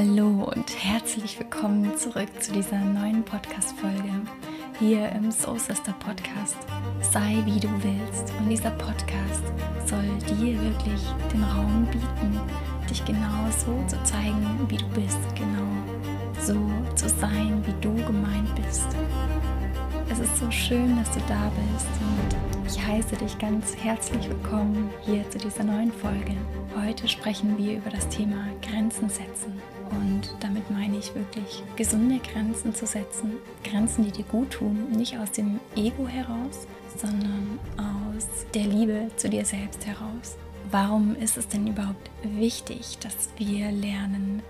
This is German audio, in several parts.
Hallo und herzlich willkommen zurück zu dieser neuen Podcast-Folge hier im Soul Sister Podcast. Sei wie du willst und dieser Podcast soll dir wirklich den Raum bieten, dich genau so zu zeigen, wie du bist, genau so zu sein, wie du gemeint bist. Es ist so schön, dass du da bist und ich heiße dich ganz herzlich willkommen hier zu dieser neuen Folge. Heute sprechen wir über das Thema Grenzen setzen. Und damit meine ich wirklich gesunde Grenzen zu setzen. Grenzen, die dir gut tun, nicht aus dem Ego heraus, sondern aus der Liebe zu dir selbst heraus. Warum ist es denn überhaupt wichtig, dass wir lernen,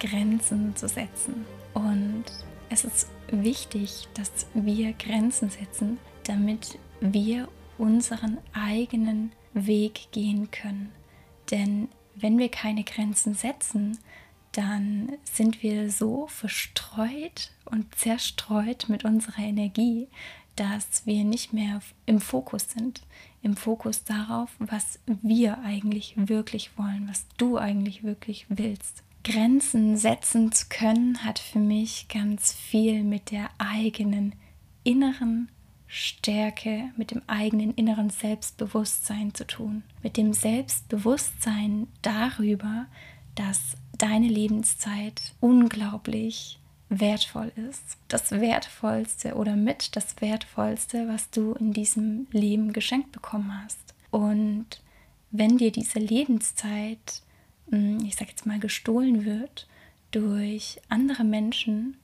Grenzen zu setzen? Und es ist wichtig, dass wir Grenzen setzen, damit wir unseren eigenen Weg gehen können. Denn wenn wir keine Grenzen setzen, dann sind wir so verstreut und zerstreut mit unserer Energie, dass wir nicht mehr im Fokus sind. Im Fokus darauf, was wir eigentlich wirklich wollen, was du eigentlich wirklich willst. Grenzen setzen zu können hat für mich ganz viel mit der eigenen inneren Stärke, mit dem eigenen inneren Selbstbewusstsein zu tun. Mit dem Selbstbewusstsein darüber, dass deine Lebenszeit unglaublich wertvoll ist. Das Wertvollste oder mit das Wertvollste, was du in diesem Leben geschenkt bekommen hast. Und wenn dir diese Lebenszeit, hm, ich sag jetzt mal, gestohlen wird durch andere Menschen,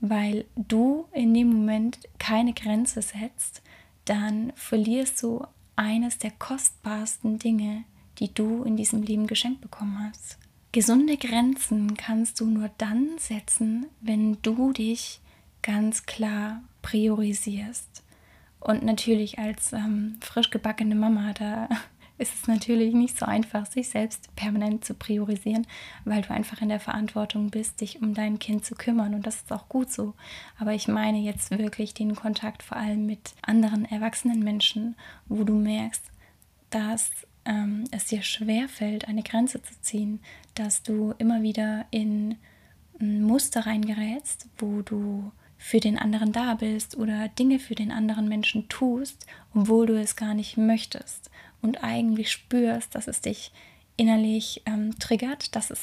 weil du in dem Moment keine Grenze setzt, dann verlierst du eines der kostbarsten Dinge, die du in diesem Leben geschenkt bekommen hast. Gesunde Grenzen kannst du nur dann setzen, wenn du dich ganz klar priorisierst. Und natürlich als ähm, frisch gebackene Mama, da ist es natürlich nicht so einfach, sich selbst permanent zu priorisieren, weil du einfach in der Verantwortung bist, dich um dein Kind zu kümmern. Und das ist auch gut so. Aber ich meine jetzt wirklich den Kontakt vor allem mit anderen erwachsenen Menschen, wo du merkst, dass ähm, es dir schwerfällt, eine Grenze zu ziehen, dass du immer wieder in ein Muster reingerätst, wo du für den anderen da bist oder Dinge für den anderen Menschen tust, obwohl du es gar nicht möchtest und eigentlich spürst, dass es dich innerlich ähm, triggert, dass es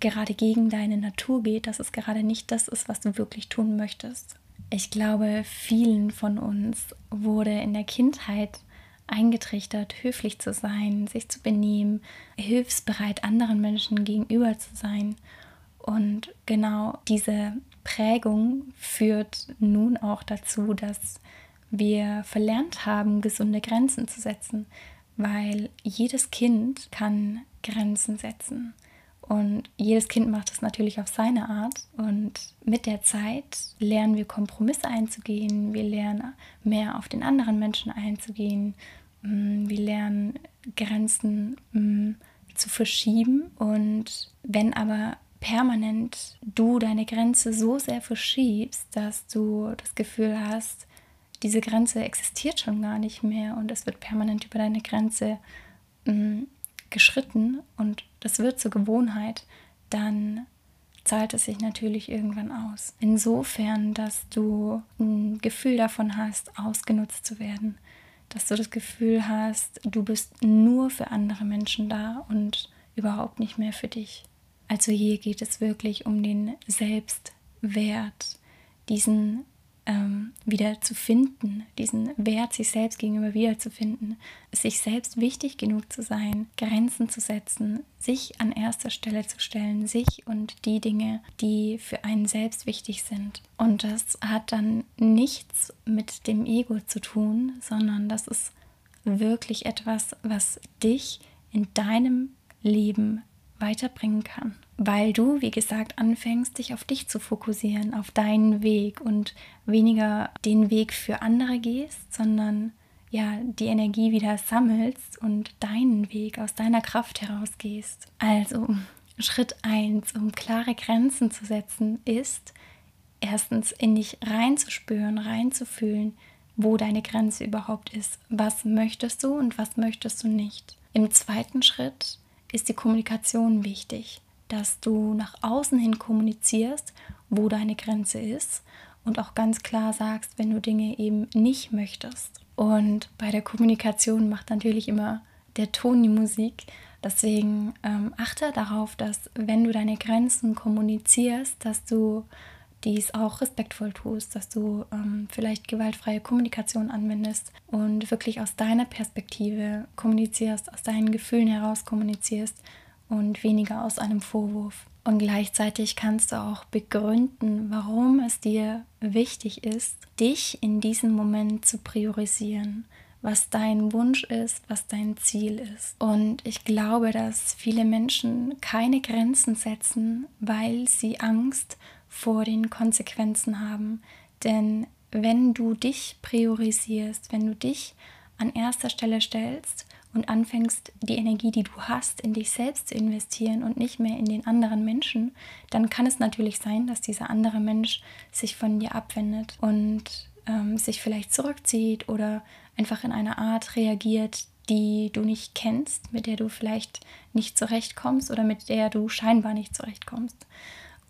gerade gegen deine Natur geht, dass es gerade nicht das ist, was du wirklich tun möchtest. Ich glaube, vielen von uns wurde in der Kindheit eingetrichtert, höflich zu sein, sich zu benehmen, hilfsbereit anderen Menschen gegenüber zu sein. Und genau diese Prägung führt nun auch dazu, dass wir verlernt haben, gesunde Grenzen zu setzen, weil jedes Kind kann Grenzen setzen. Und jedes Kind macht es natürlich auf seine Art. Und mit der Zeit lernen wir Kompromisse einzugehen. Wir lernen mehr auf den anderen Menschen einzugehen. Mm, wir lernen Grenzen mm, zu verschieben. Und wenn aber permanent du deine Grenze so sehr verschiebst, dass du das Gefühl hast, diese Grenze existiert schon gar nicht mehr und es wird permanent über deine Grenze mh, geschritten und das wird zur Gewohnheit, dann zahlt es sich natürlich irgendwann aus. Insofern, dass du ein Gefühl davon hast, ausgenutzt zu werden, dass du das Gefühl hast, du bist nur für andere Menschen da und überhaupt nicht mehr für dich. Also hier geht es wirklich um den Selbstwert, diesen ähm, wieder zu finden, diesen Wert sich selbst gegenüber wiederzufinden, sich selbst wichtig genug zu sein, Grenzen zu setzen, sich an erster Stelle zu stellen, sich und die Dinge, die für einen selbst wichtig sind. Und das hat dann nichts mit dem Ego zu tun, sondern das ist wirklich etwas, was dich in deinem Leben weiterbringen kann. Weil du, wie gesagt, anfängst, dich auf dich zu fokussieren, auf deinen Weg und weniger den Weg für andere gehst, sondern ja, die Energie wieder sammelst und deinen Weg aus deiner Kraft herausgehst. Also, Schritt 1, um klare Grenzen zu setzen, ist erstens in dich reinzuspüren, reinzufühlen, wo deine Grenze überhaupt ist. Was möchtest du und was möchtest du nicht? Im zweiten Schritt ist die Kommunikation wichtig. dass du nach außen hin kommunizierst, wo deine Grenze ist und auch ganz klar sagst, wenn du Dinge eben nicht möchtest. Und bei der Kommunikation macht natürlich immer der Ton die Musik. Deswegen ähm, achte darauf, dass wenn du deine Grenzen kommunizierst, dass du dies auch respektvoll tust, dass du ähm, vielleicht gewaltfreie Kommunikation anwendest und wirklich aus deiner Perspektive kommunizierst, aus deinen Gefühlen heraus kommunizierst und weniger aus einem Vorwurf. Und gleichzeitig kannst du auch begründen, warum es dir wichtig ist, dich in diesem Moment zu priorisieren, was dein Wunsch ist, was dein Ziel ist. Und ich glaube, dass viele Menschen keine Grenzen setzen, weil sie Angst vor den Konsequenzen haben. Denn wenn du dich priorisierst, wenn du dich an erster Stelle stellst und anfängst, die Energie, die du hast, in dich selbst zu investieren und nicht mehr in den anderen Menschen, dann kann es natürlich sein, dass dieser andere Mensch sich von dir abwendet und ähm, sich vielleicht zurückzieht oder einfach in einer Art reagiert, die du nicht kennst, mit der du vielleicht nicht zurechtkommst oder mit der du scheinbar nicht zurechtkommst.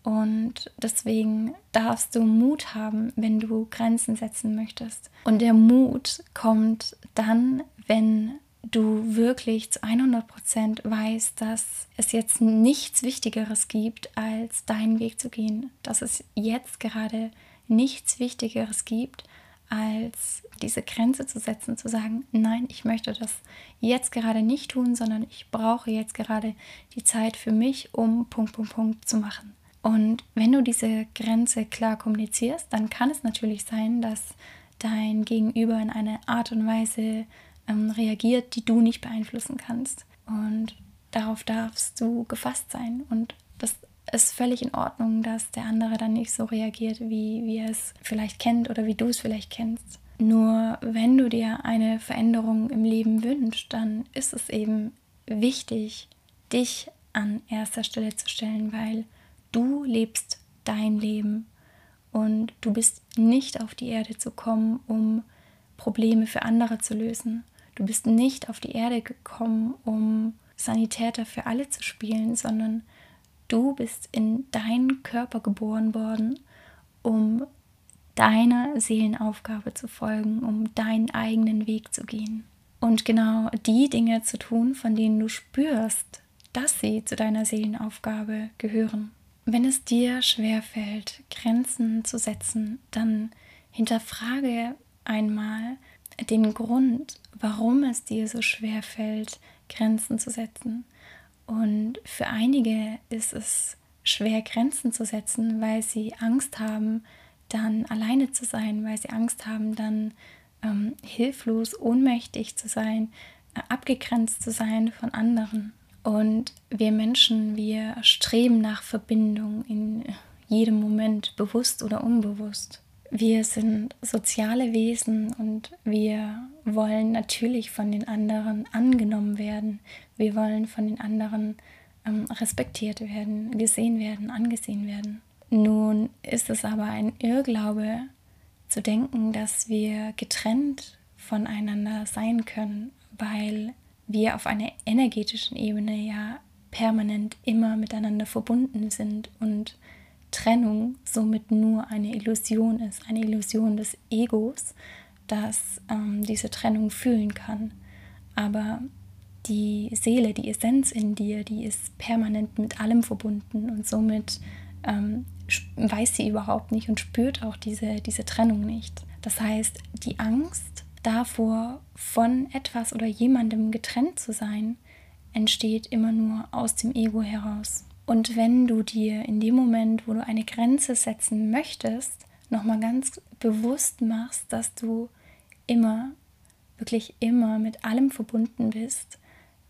Und deswegen darfst du Mut haben, wenn du Grenzen setzen möchtest. Und der Mut kommt dann, wenn du wirklich zu 100 Prozent weißt, dass es jetzt nichts Wichtigeres gibt, als deinen Weg zu gehen. Dass es jetzt gerade nichts Wichtigeres gibt, als diese Grenze zu setzen, zu sagen, nein, ich möchte das jetzt gerade nicht tun, sondern ich brauche jetzt gerade die Zeit für mich, um Punkt, Punkt, Punkt zu machen. Und wenn du diese Grenze klar kommunizierst, dann kann es natürlich sein, dass dein Gegenüber in eine Art und Weise ähm, reagiert, die du nicht beeinflussen kannst. Und darauf darfst du gefasst sein. Und das ist völlig in Ordnung, dass der andere dann nicht so reagiert, wie, wie er es vielleicht kennt oder wie du es vielleicht kennst. Nur wenn du dir eine Veränderung im Leben wünschst, dann ist es eben wichtig, dich an erster Stelle zu stellen, weil Du lebst dein Leben und du bist nicht auf die Erde zu kommen, um Probleme für andere zu lösen. Du bist nicht auf die Erde gekommen, um Sanitäter für alle zu spielen, sondern du bist in deinen Körper geboren worden, um deiner Seelenaufgabe zu folgen, um deinen eigenen Weg zu gehen. Und genau die Dinge zu tun, von denen du spürst, dass sie zu deiner Seelenaufgabe gehören. Wenn es dir schwerfällt, Grenzen zu setzen, dann hinterfrage einmal den Grund, warum es dir so schwer fällt, Grenzen zu setzen. Und für einige ist es schwer, Grenzen zu setzen, weil sie Angst haben, dann alleine zu sein, weil sie Angst haben, dann ähm, hilflos, ohnmächtig zu sein, äh, abgegrenzt zu sein von anderen. Und wir Menschen, wir streben nach Verbindung in jedem Moment, bewusst oder unbewusst. Wir sind soziale Wesen und wir wollen natürlich von den anderen angenommen werden. Wir wollen von den anderen ähm, respektiert werden, gesehen werden, angesehen werden. Nun ist es aber ein Irrglaube zu denken, dass wir getrennt voneinander sein können, weil wir auf einer energetischen Ebene ja permanent immer miteinander verbunden sind und Trennung somit nur eine Illusion ist, eine Illusion des Egos, das ähm, diese Trennung fühlen kann. Aber die Seele, die Essenz in dir, die ist permanent mit allem verbunden und somit ähm, weiß sie überhaupt nicht und spürt auch diese, diese Trennung nicht. Das heißt, die Angst davor, von etwas oder jemandem getrennt zu sein, entsteht immer nur aus dem Ego heraus. Und wenn du dir in dem Moment, wo du eine Grenze setzen möchtest, nochmal ganz bewusst machst, dass du immer, wirklich immer mit allem verbunden bist,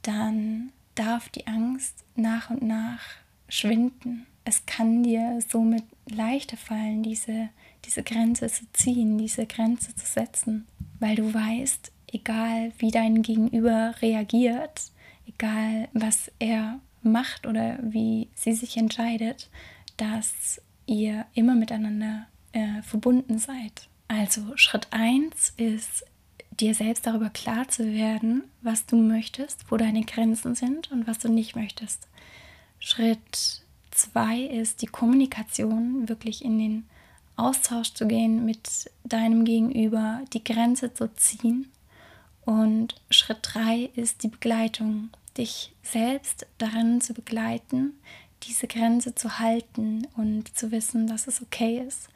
dann darf die Angst nach und nach schwinden. Es kann dir somit leichter fallen, diese, diese Grenze zu ziehen, diese Grenze zu setzen weil du weißt, egal wie dein Gegenüber reagiert, egal was er macht oder wie sie sich entscheidet, dass ihr immer miteinander äh, verbunden seid. Also Schritt 1 ist dir selbst darüber klar zu werden, was du möchtest, wo deine Grenzen sind und was du nicht möchtest. Schritt zwei ist die Kommunikation, wirklich in den Austausch zu gehen mit deinem Gegenüber, die Grenze zu ziehen. Und Schritt drei ist die Begleitung, dich selbst darin zu begleiten, diese Grenze zu halten und zu wissen, dass es okay ist,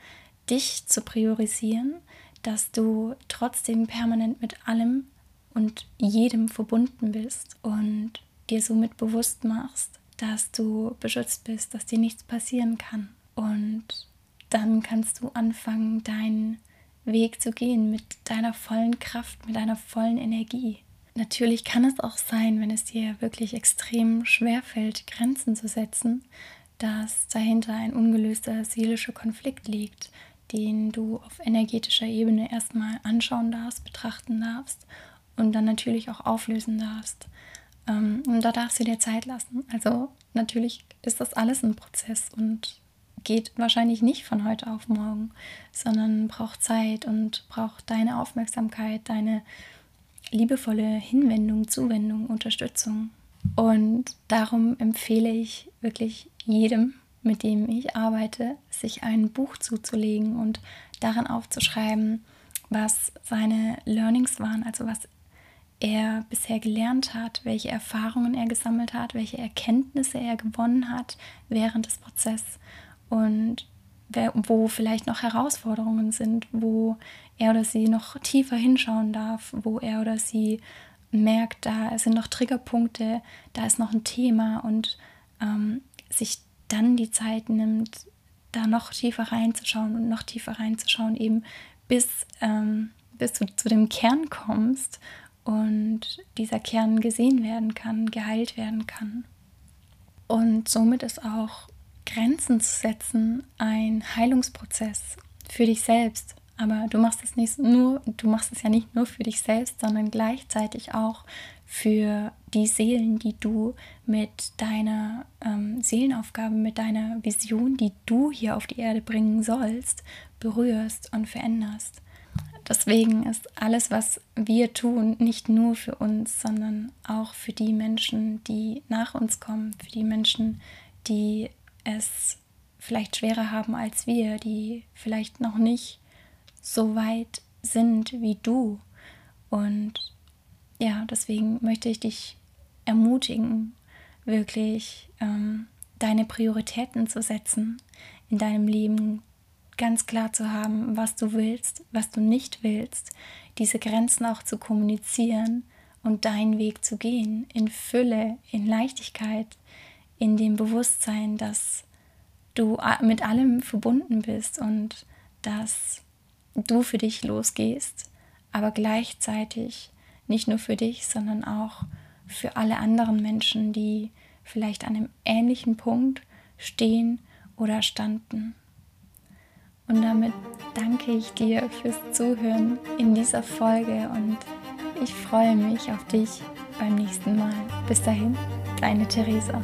dich zu priorisieren, dass du trotzdem permanent mit allem und jedem verbunden bist und dir somit bewusst machst, dass du beschützt bist, dass dir nichts passieren kann. Und dann kannst du anfangen, deinen Weg zu gehen mit deiner vollen Kraft, mit deiner vollen Energie. Natürlich kann es auch sein, wenn es dir wirklich extrem schwer fällt, Grenzen zu setzen, dass dahinter ein ungelöster seelischer Konflikt liegt, den du auf energetischer Ebene erstmal anschauen darfst, betrachten darfst und dann natürlich auch auflösen darfst. Ähm, und da darfst du dir Zeit lassen. Also natürlich ist das alles ein Prozess und geht wahrscheinlich nicht von heute auf morgen, sondern braucht Zeit und braucht deine Aufmerksamkeit, deine liebevolle Hinwendung, Zuwendung, Unterstützung. Und darum empfehle ich wirklich jedem, mit dem ich arbeite, sich ein Buch zuzulegen und darin aufzuschreiben, was seine Learnings waren, also was er bisher gelernt hat, welche Erfahrungen er gesammelt hat, welche Erkenntnisse er gewonnen hat während des Prozesses und wo vielleicht noch Herausforderungen sind, wo er oder sie noch tiefer hinschauen darf, wo er oder sie merkt, da sind noch Triggerpunkte, da ist noch ein Thema und ähm, sich dann die Zeit nimmt, da noch tiefer reinzuschauen und noch tiefer reinzuschauen, eben bis, ähm, bis du zu dem Kern kommst und dieser Kern gesehen werden kann, geheilt werden kann. Und somit ist auch Grenzen zu setzen ein Heilungsprozess für dich selbst. Aber du machst es nicht nur, du machst es ja nicht nur für dich selbst, sondern gleichzeitig auch für die Seelen, die du mit deiner ähm, Seelenaufgabe, mit deiner Vision, die du hier auf die Erde bringen sollst, berührst und veränderst. Deswegen ist alles, was wir tun, nicht nur für uns, sondern auch für die Menschen, die nach uns kommen, für die Menschen, die es vielleicht schwerer haben als wir, die vielleicht noch nicht so weit sind wie du. Und ja, deswegen möchte ich dich ermutigen, wirklich ähm, deine Prioritäten zu setzen in deinem Leben, ganz klar zu haben, was du willst, was du nicht willst, diese Grenzen auch zu kommunizieren und deinen Weg zu gehen in Fülle, in Leichtigkeit, in dem Bewusstsein, dass du mit allem verbunden bist und dass du für dich losgehst, aber gleichzeitig nicht nur für dich, sondern auch für alle anderen Menschen, die vielleicht an einem ähnlichen Punkt stehen oder standen. Und damit danke ich dir fürs Zuhören in dieser Folge und ich freue mich auf dich beim nächsten Mal. Bis dahin, deine Theresa.